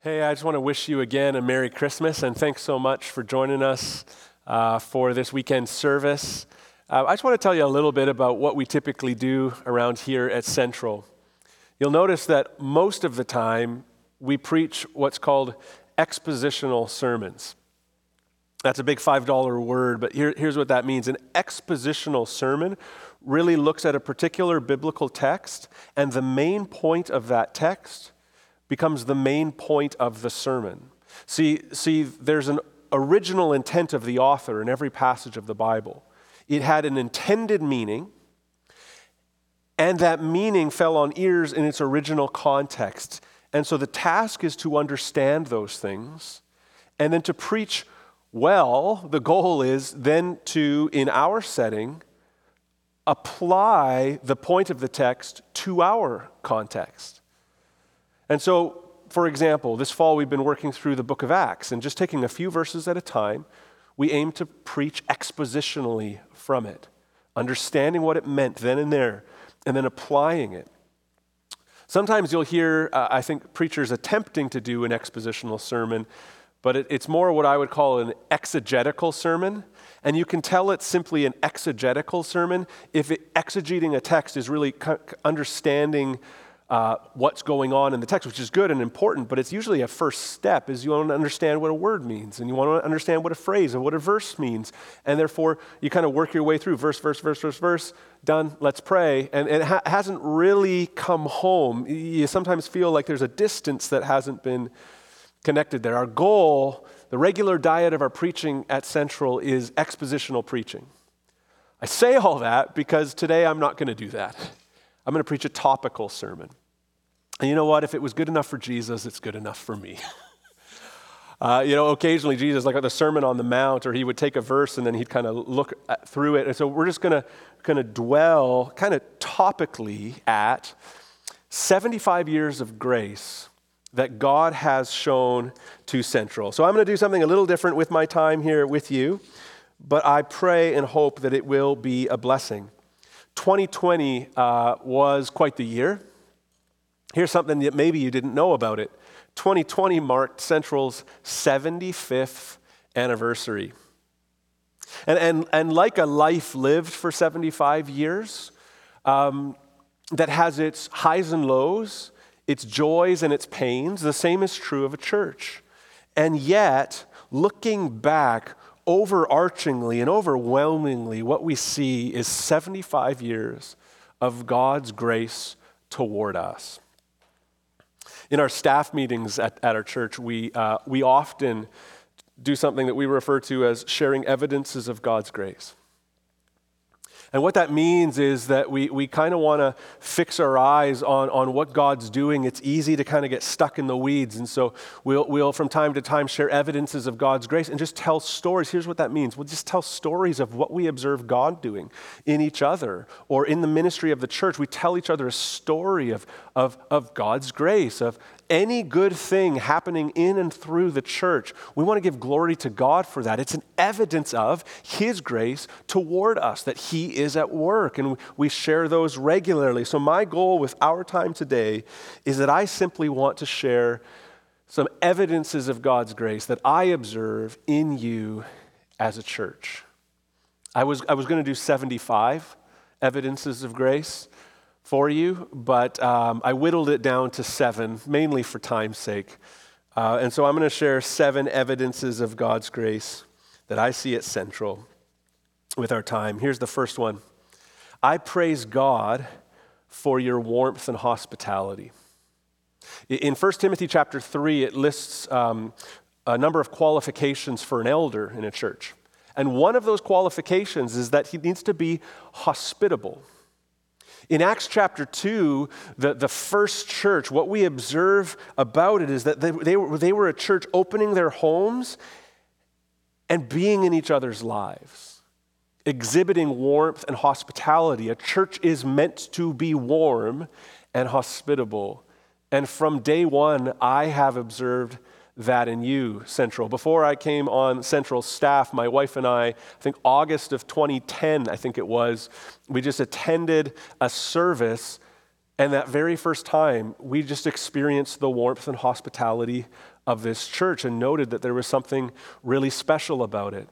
Hey, I just want to wish you again a Merry Christmas and thanks so much for joining us uh, for this weekend service. Uh, I just want to tell you a little bit about what we typically do around here at Central. You'll notice that most of the time we preach what's called expositional sermons. That's a big $5 word, but here, here's what that means. An expositional sermon really looks at a particular biblical text, and the main point of that text becomes the main point of the sermon. See, see, there's an original intent of the author in every passage of the Bible. It had an intended meaning, and that meaning fell on ears in its original context. And so the task is to understand those things and then to preach well. The goal is then to, in our setting, apply the point of the text to our context. And so, for example, this fall we've been working through the book of Acts and just taking a few verses at a time, we aim to preach expositionally from it, understanding what it meant then and there, and then applying it. Sometimes you'll hear, uh, I think, preachers attempting to do an expositional sermon, but it, it's more what I would call an exegetical sermon. And you can tell it's simply an exegetical sermon if it, exegeting a text is really understanding uh, what's going on in the text, which is good and important, but it's usually a first step is you want to understand what a word means and you want to understand what a phrase and what a verse means. And therefore, you kind of work your way through verse, verse, verse, verse, verse, done, let's pray. And, and it ha- hasn't really come home. You sometimes feel like there's a distance that hasn't been connected there. Our goal, the regular diet of our preaching at Central, is expositional preaching. I say all that because today I'm not going to do that. I'm going to preach a topical sermon. And you know what? If it was good enough for Jesus, it's good enough for me. Uh, you know, occasionally Jesus, like the Sermon on the Mount, or he would take a verse and then he'd kind of look at, through it. And so we're just going to kind of dwell kind of topically at 75 years of grace that God has shown to Central. So I'm going to do something a little different with my time here with you, but I pray and hope that it will be a blessing. 2020 uh, was quite the year. Here's something that maybe you didn't know about it 2020 marked Central's 75th anniversary. And, and, and like a life lived for 75 years um, that has its highs and lows, its joys and its pains, the same is true of a church. And yet, looking back, overarchingly and overwhelmingly, what we see is 75 years of God's grace toward us. In our staff meetings at, at our church, we, uh, we often do something that we refer to as sharing evidences of God's grace. And what that means is that we, we kind of want to fix our eyes on, on what God's doing. It's easy to kind of get stuck in the weeds. And so we'll, we'll, from time to time, share evidences of God's grace and just tell stories. Here's what that means we'll just tell stories of what we observe God doing in each other or in the ministry of the church. We tell each other a story of, of, of God's grace, of any good thing happening in and through the church, we want to give glory to God for that. It's an evidence of His grace toward us, that He is at work, and we share those regularly. So, my goal with our time today is that I simply want to share some evidences of God's grace that I observe in you as a church. I was, I was going to do 75 evidences of grace for you, but um, I whittled it down to seven, mainly for time's sake. Uh, and so I'm going to share seven evidences of God's grace that I see at Central with our time. Here's the first one I praise God for your warmth and hospitality. In 1 Timothy chapter 3, it lists um, a number of qualifications for an elder in a church. And one of those qualifications is that he needs to be hospitable. In Acts chapter 2, the, the first church, what we observe about it is that they, they, were, they were a church opening their homes and being in each other's lives, exhibiting warmth and hospitality. A church is meant to be warm and hospitable. And from day one, I have observed that in you, Central. Before I came on Central staff, my wife and I, I think August of 2010, I think it was, we just attended a service And that very first time, we just experienced the warmth and hospitality of this church and noted that there was something really special about it.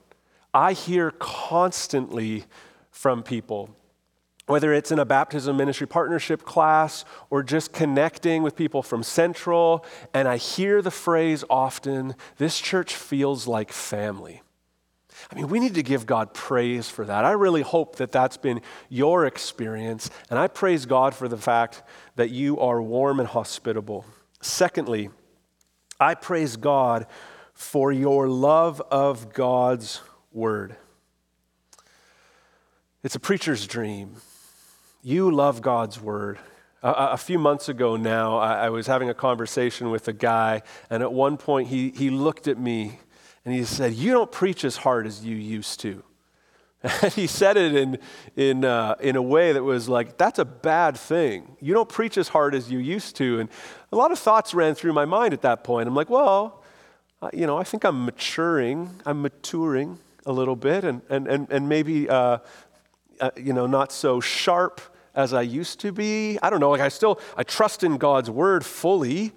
I hear constantly from people, whether it's in a baptism ministry partnership class or just connecting with people from Central, and I hear the phrase often this church feels like family. I mean, we need to give God praise for that. I really hope that that's been your experience, and I praise God for the fact that you are warm and hospitable. Secondly, I praise God for your love of God's word. It's a preacher's dream. You love God's word. A, a few months ago now, I, I was having a conversation with a guy, and at one point he, he looked at me and he said, You don't preach as hard as you used to. And he said it in, in, uh, in a way that was like, That's a bad thing. You don't preach as hard as you used to. And a lot of thoughts ran through my mind at that point. I'm like, Well, you know, I think I'm maturing, I'm maturing a little bit, and, and, and, and maybe, uh, uh, you know, not so sharp as I used to be. I don't know, like I still, I trust in God's word fully.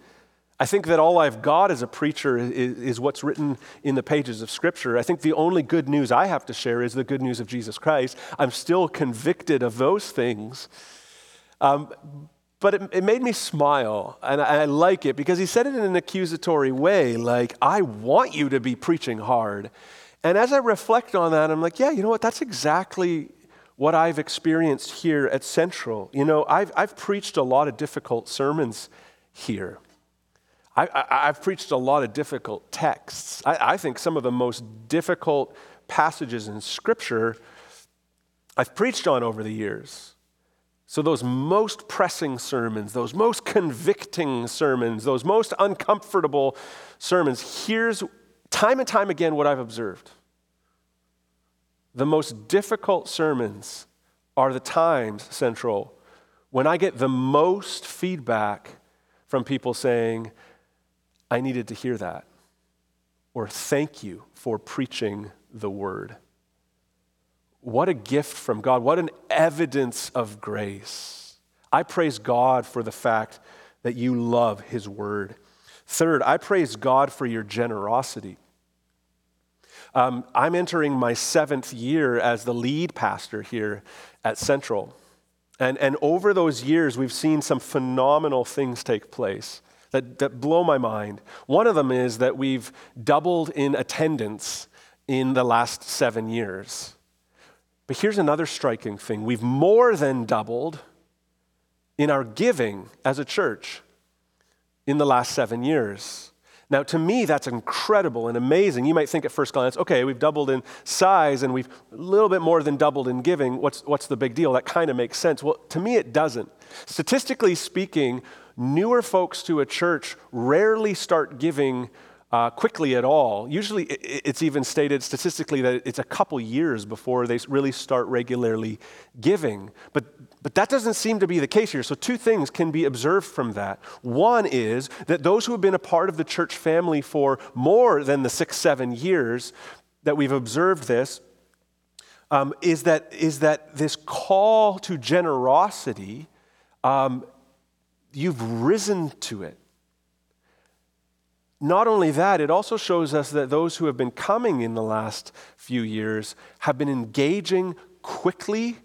I think that all I've got as a preacher is, is, what's written in the pages of Scripture. I think the only good news I have to share is the good news of Jesus Christ. I'm still convicted of those things. Um, but it, it, made me smile, and I, I like it because he said it in an accusatory way like, I want you to be preaching hard. And as I reflect on that, I'm like, yeah, you know what? That's exactly what I've experienced here at Central. You know, I've, I've preached a lot of difficult sermons here. I, have preached a lot of difficult texts. I, I think some of the most difficult passages in Scripture I've preached on over the years. So, those most pressing sermons, those most convicting sermons, those most uncomfortable sermons, here's time and time again what I've observed. The most difficult sermons are the times, Central, when I get the most feedback from people saying, I needed to hear that. Or thank you for preaching the word. What a gift from God. What an evidence of grace. I praise God for the fact that you love his word. Third, I praise God for your generosity. Um, I'm entering my seventh year as the lead pastor here at Central. And, and over those years, we've seen some phenomenal things take place that, that blow my mind. One of them is that we've doubled in attendance in the last seven years. But here's another striking thing we've more than doubled in our giving as a church in the last seven years. Now, to me, that's incredible and amazing. You might think at first glance, okay, we've doubled in size and we've a little bit more than doubled in giving. What's, what's the big deal? That kind of makes sense. Well, to me, it doesn't. Statistically speaking, newer folks to a church rarely start giving uh, quickly at all. Usually, it's even stated statistically that it's a couple years before they really start regularly giving. But, but that doesn't seem to be the case here. So, two things can be observed from that. One is that those who have been a part of the church family for more than the six, seven years that we've observed this, um, is that, is that this call to generosity um, you've risen to it. Not only that, it also shows us that those who have been coming in the last few years have been engaging quickly,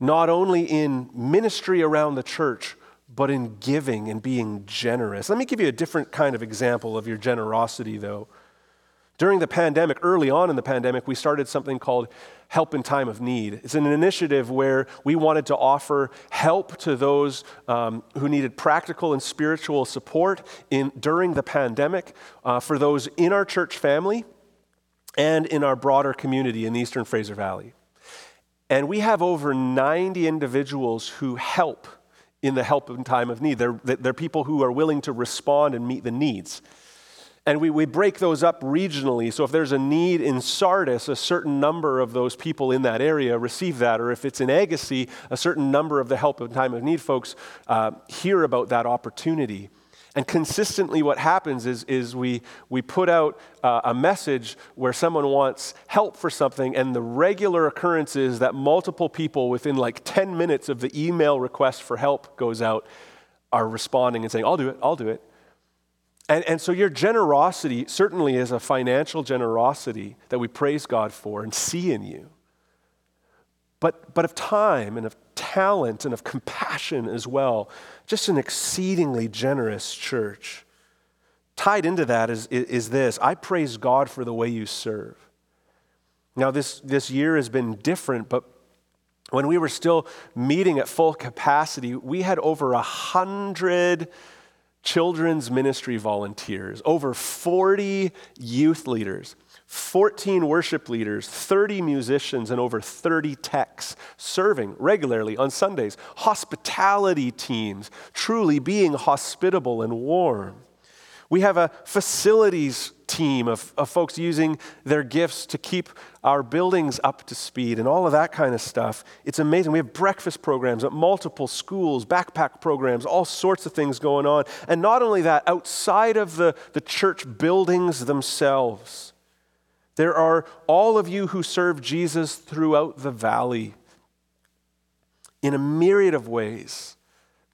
not only in ministry around the church, but in giving and being generous. Let me give you a different kind of example of your generosity, though. During the pandemic, early on in the pandemic, we started something called Help in Time of Need. It's an initiative where we wanted to offer help to those um, who needed practical and spiritual support in, during the pandemic uh, for those in our church family and in our broader community in the Eastern Fraser Valley. And we have over 90 individuals who help in the help in time of need. They're, they're people who are willing to respond and meet the needs. And we, we break those up regionally. So if there's a need in Sardis, a certain number of those people in that area receive that. Or if it's in Agassiz, a certain number of the help in time of need folks uh, hear about that opportunity. And consistently, what happens is, is we, we put out uh, a message where someone wants help for something, and the regular occurrence is that multiple people within like 10 minutes of the email request for help goes out are responding and saying, I'll do it, I'll do it. And, and so, your generosity certainly is a financial generosity that we praise God for and see in you. But, but of time and of talent and of compassion as well. Just an exceedingly generous church. Tied into that is, is this I praise God for the way you serve. Now, this, this year has been different, but when we were still meeting at full capacity, we had over a hundred children's ministry volunteers, over 40 youth leaders. 14 worship leaders, 30 musicians, and over 30 techs serving regularly on Sundays. Hospitality teams, truly being hospitable and warm. We have a facilities team of, of folks using their gifts to keep our buildings up to speed and all of that kind of stuff. It's amazing. We have breakfast programs at multiple schools, backpack programs, all sorts of things going on. And not only that, outside of the, the church buildings themselves, there are all of you who serve Jesus throughout the valley in a myriad of ways,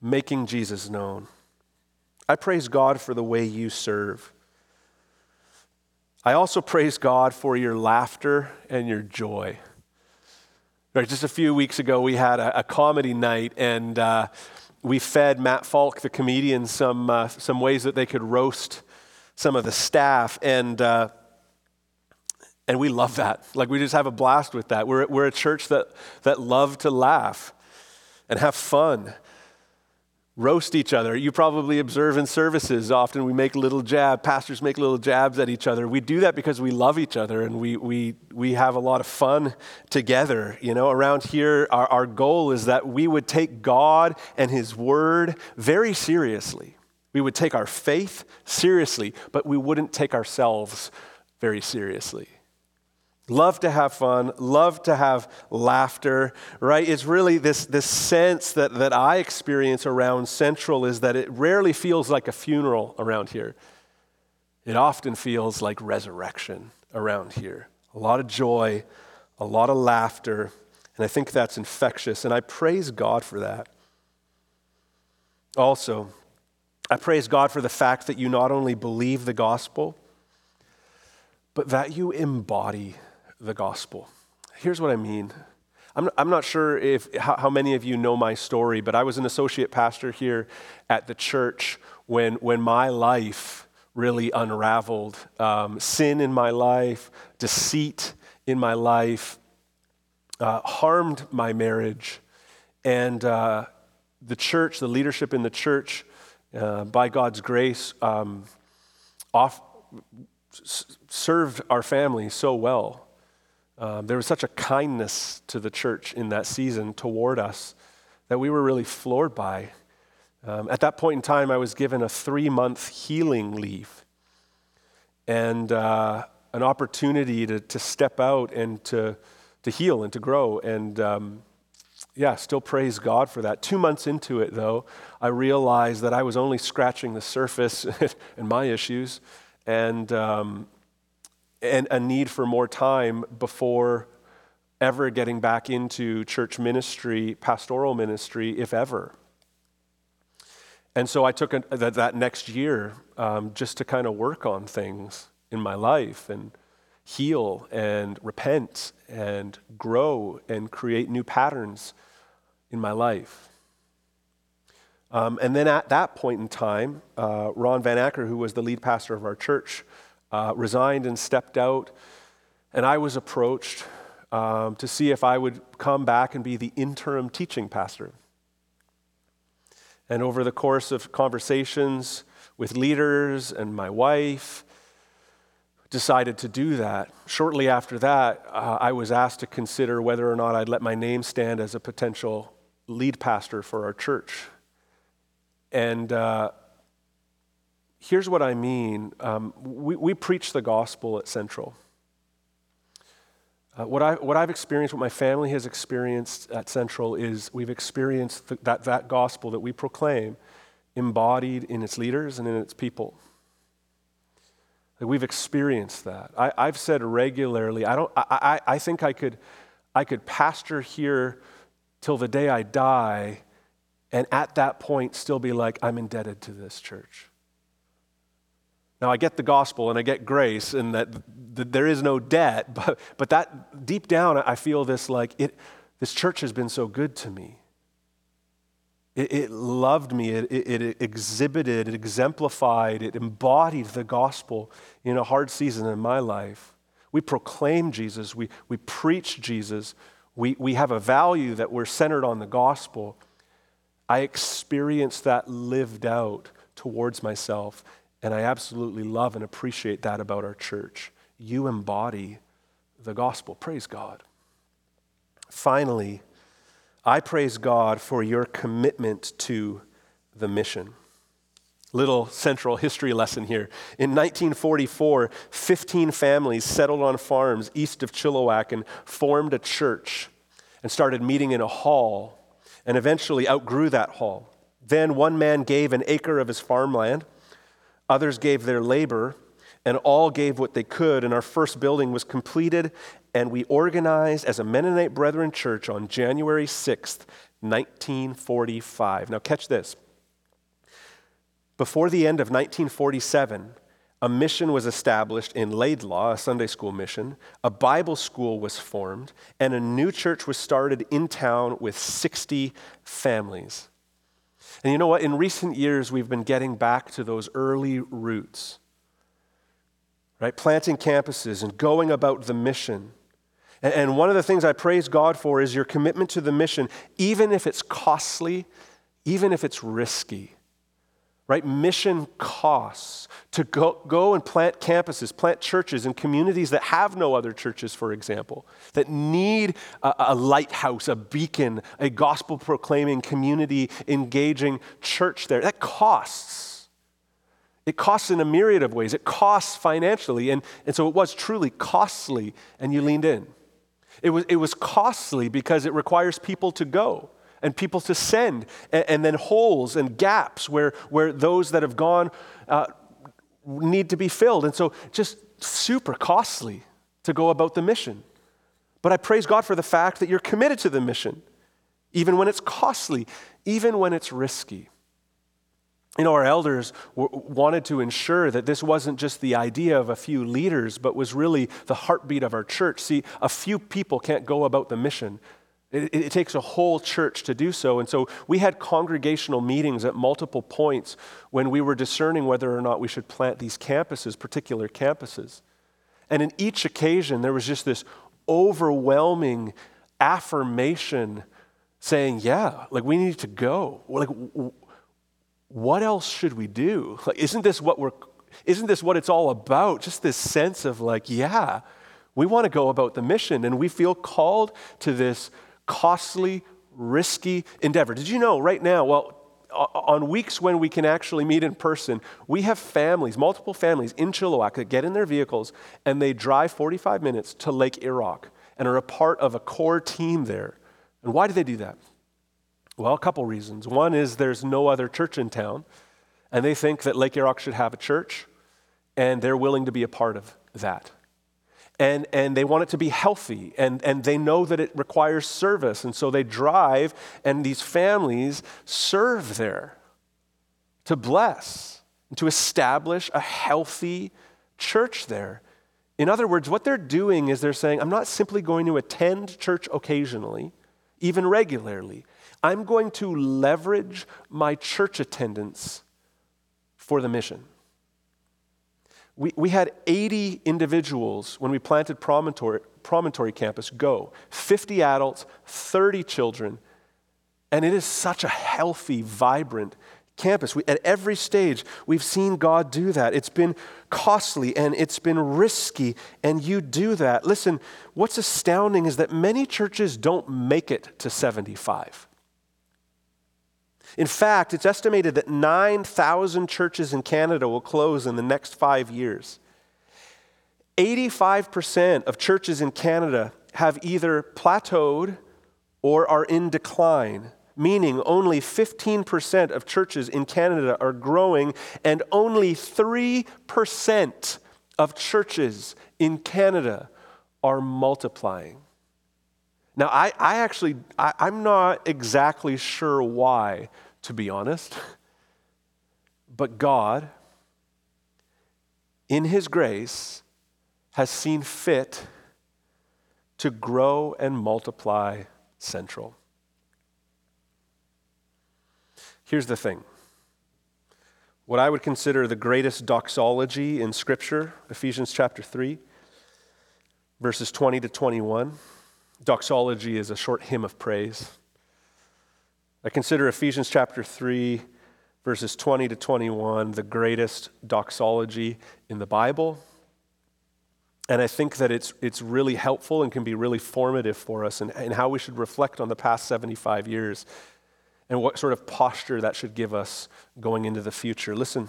making Jesus known. I praise God for the way you serve. I also praise God for your laughter and your joy. Right, just a few weeks ago, we had a, a comedy night, and uh, we fed Matt Falk, the comedian, some, uh, some ways that they could roast some of the staff. And uh, and we love that. Like, we just have a blast with that. We're, we're a church that, that love to laugh and have fun, roast each other. You probably observe in services, often we make little jab, pastors make little jabs at each other. We do that because we love each other and we, we, we have a lot of fun together. You know, around here, our, our goal is that we would take God and His Word very seriously. We would take our faith seriously, but we wouldn't take ourselves very seriously. Love to have fun, love to have laughter, right? It's really this, this sense that, that I experience around Central is that it rarely feels like a funeral around here. It often feels like resurrection around here. A lot of joy, a lot of laughter, and I think that's infectious, and I praise God for that. Also, I praise God for the fact that you not only believe the gospel, but that you embody the gospel. Here's what I mean. I'm, I'm not sure if, how, how many of you know my story, but I was an associate pastor here at the church when, when my life really unraveled. Um, sin in my life, deceit in my life, uh, harmed my marriage. And uh, the church, the leadership in the church, uh, by God's grace, um, off, served our family so well. Um, there was such a kindness to the church in that season toward us that we were really floored by. Um, at that point in time, I was given a three month healing leave and uh, an opportunity to, to step out and to, to heal and to grow. And um, yeah, still praise God for that. Two months into it, though, I realized that I was only scratching the surface and my issues. And um, and a need for more time before ever getting back into church ministry, pastoral ministry, if ever. And so I took a, that, that, next year um, just to kind of work on things in my life and heal and repent and grow and create new patterns in my life. Um, and then at that point in time, uh, Ron Van Acker, who was the lead pastor of our church, uh, resigned and stepped out. And I was approached um, to see if I would come back and be the interim teaching pastor. And over the course of conversations with leaders and my wife, decided to do that. Shortly after that, uh, I was asked to consider whether or not I'd let my name stand as a potential lead pastor for our church. And uh, here's what I mean um, we, we preach the gospel at Central. Uh, what, I, what I've experienced, what my family has experienced at Central is we've experienced the, that, that gospel that we proclaim embodied in its leaders and in its people. Like we've experienced that. I, have said regularly, I, don't, I, I, I think I could, I could pastor here till the day I die, and at that point still be like, I'm indebted to this church. Now, I get the gospel and I get grace and that, there is no debt, but, but that deep down, I feel this like, it, this church has been so good to me. It, it loved me, it, it, it exhibited, it exemplified, it embodied the gospel in a hard season in my life. We proclaim Jesus, we, we preach Jesus, we, we have a value that we're centered on the gospel. I experienced that lived out towards myself, and I absolutely love and appreciate that about our church. You embody the gospel. Praise God. Finally, I praise God for your commitment to the mission. Little central history lesson here. In 1944, 15 families settled on farms east of Chilliwack and formed a church and started meeting in a hall and eventually outgrew that hall. Then one man gave an acre of his farmland, others gave their labor, and all gave what they could. And our first building was completed and we organized as a Mennonite Brethren church on January 6th, 1945. Now, catch this. Before the end of 1947, a mission was established in Laidlaw, a Sunday school mission. A Bible school was formed, and a new church was started in town with 60 families. And you know what? In recent years, we've been getting back to those early roots, right? Planting campuses and going about the mission. And one of the things I praise God for is your commitment to the mission, even if it's costly, even if it's risky. Right? Mission costs to go, go and plant campuses, plant churches in communities that have no other churches, for example, that need a, a lighthouse, a beacon, a gospel proclaiming, community engaging church there. That costs. It costs in a myriad of ways. It costs financially. And, and so it was truly costly, and you leaned in. It was, it was costly because it requires people to go and people to send, and, and then holes and gaps where, where those that have gone uh, need to be filled. And so, just super costly to go about the mission. But I praise God for the fact that you're committed to the mission, even when it's costly, even when it's risky. You know, our elders w- wanted to ensure that this wasn't just the idea of a few leaders, but was really the heartbeat of our church. See, a few people can't go about the mission. It, it, takes a whole church to do so. And so we had congregational meetings at multiple points when we were discerning whether or not we should plant these campuses, particular campuses. And in each occasion, there was just this overwhelming affirmation saying, yeah, like we need to go. Like, what else should we do? Like, isn't this what we're, isn't this what it's all about? Just this sense of like, yeah, we want to go about the mission and we feel called to this costly, risky endeavor. Did you know right now, well, on weeks when we can actually meet in person, we have families, multiple families in Chilliwack that get in their vehicles and they drive 45 minutes to Lake Errock and are a part of a core team there. And why do they do that? Well, a couple reasons. One is there's no other church in town, and they think that Lake Errock should have a church, and they're willing to be a part of that. And, and they want it to be healthy, and, and they know that it requires service, and so they drive, and these families serve there to bless, and to establish a healthy church there. In other words, what they're doing is they're saying, I'm not simply going to attend church occasionally, even regularly. I'm going to leverage my church attendance for the mission. We, we had 80 individuals when we planted Promontory, Promontory Campus go 50 adults, 30 children, and it is such a healthy, vibrant campus. We, at every stage, we've seen God do that. It's been costly and it's been risky, and you do that. Listen, what's astounding is that many churches don't make it to 75. In fact, it's estimated that 9,000 churches in Canada will close in the next five years. 85% of churches in Canada have either plateaued or are in decline, meaning only 15% of churches in Canada are growing, and only 3% of churches in Canada are multiplying. Now, I, I actually, I, I'm not exactly sure why, to be honest, but God, in His grace, has seen fit to grow and multiply Central. Here's the thing what I would consider the greatest doxology in Scripture, Ephesians chapter 3, verses 20 to 21. Doxology is a short hymn of praise. I consider Ephesians chapter 3, verses 20 to 21, the greatest doxology in the Bible and I think that it's, it's really helpful and can be really formative for us in, in how we should reflect on the past 75 years and what sort of posture that should give us going into the future. Listen,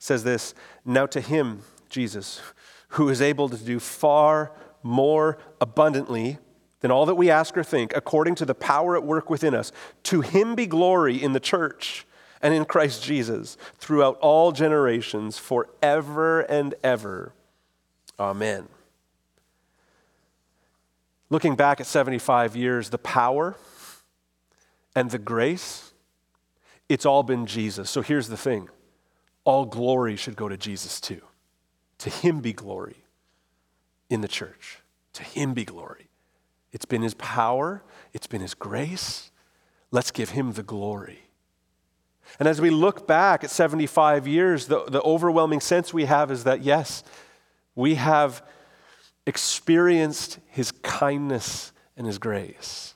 says this Now to him, Jesus, who is able to do far more abundantly than all that we ask or think, according to the power at work within us, to him be glory in the church and in Christ Jesus throughout all generations, forever and ever. Amen. Looking back at 75 years, the power and the grace, it's all been Jesus. So here's the thing all glory should go to Jesus too. To him be glory in the church. To him be glory. It's been his power, it's been his grace. Let's give him the glory. And as we look back at 75 years, the, the overwhelming sense we have is that yes, we have experienced his kindness and his grace.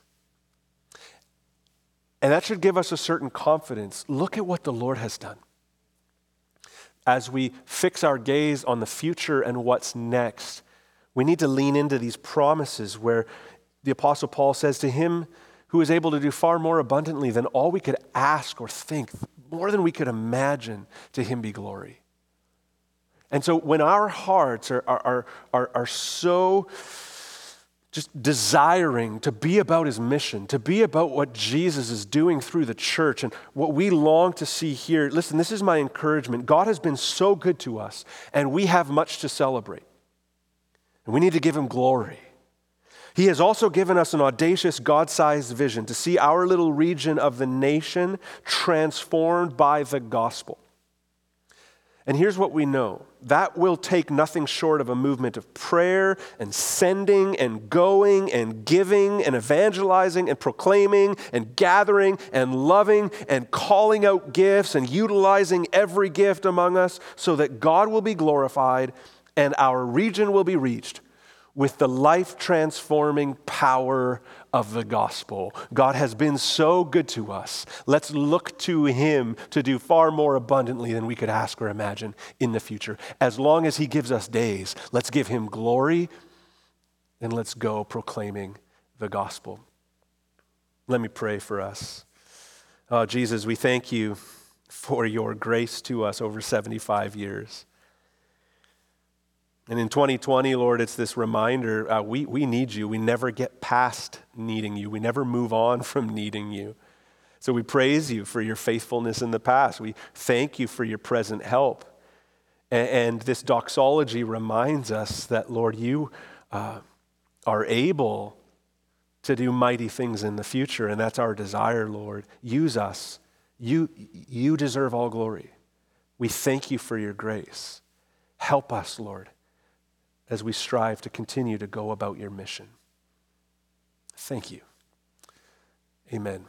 And that should give us a certain confidence. Look at what the Lord has done. As we fix our gaze on the future and what's next, we need to lean into these promises where the Apostle Paul says to him who is able to do far more abundantly than all we could ask or think, more than we could imagine, to him be glory. And so when our hearts are, are, are, are, so just desiring to be about his mission, to be about what Jesus is doing through the church and what we long to see here, listen, this is my encouragement. God has been so good to us, and we have much to celebrate. And we need to give him glory. He has also given us an audacious, God sized vision to see our little region of the nation transformed by the gospel. And here's what we know that will take nothing short of a movement of prayer and sending and going and giving and evangelizing and proclaiming and gathering and loving and calling out gifts and utilizing every gift among us so that God will be glorified and our region will be reached with the life transforming power of the gospel. God has been so good to us. Let's look to Him to do far more abundantly than we could ask or imagine in the future. As long as He gives us days, let's give Him glory and let's go proclaiming the gospel. Let me pray for us. Oh, Jesus, we thank you for your grace to us over 75 years. And in 2020, Lord, it's this reminder uh, we, we need you. We never get past needing you, we never move on from needing you. So we praise you for your faithfulness in the past. We thank you for your present help. And, and this doxology reminds us that, Lord, you uh, are able to do mighty things in the future, and that's our desire, Lord. Use us. You, you deserve all glory. We thank you for your grace. Help us, Lord as we strive to continue to go about your mission. Thank you. Amen.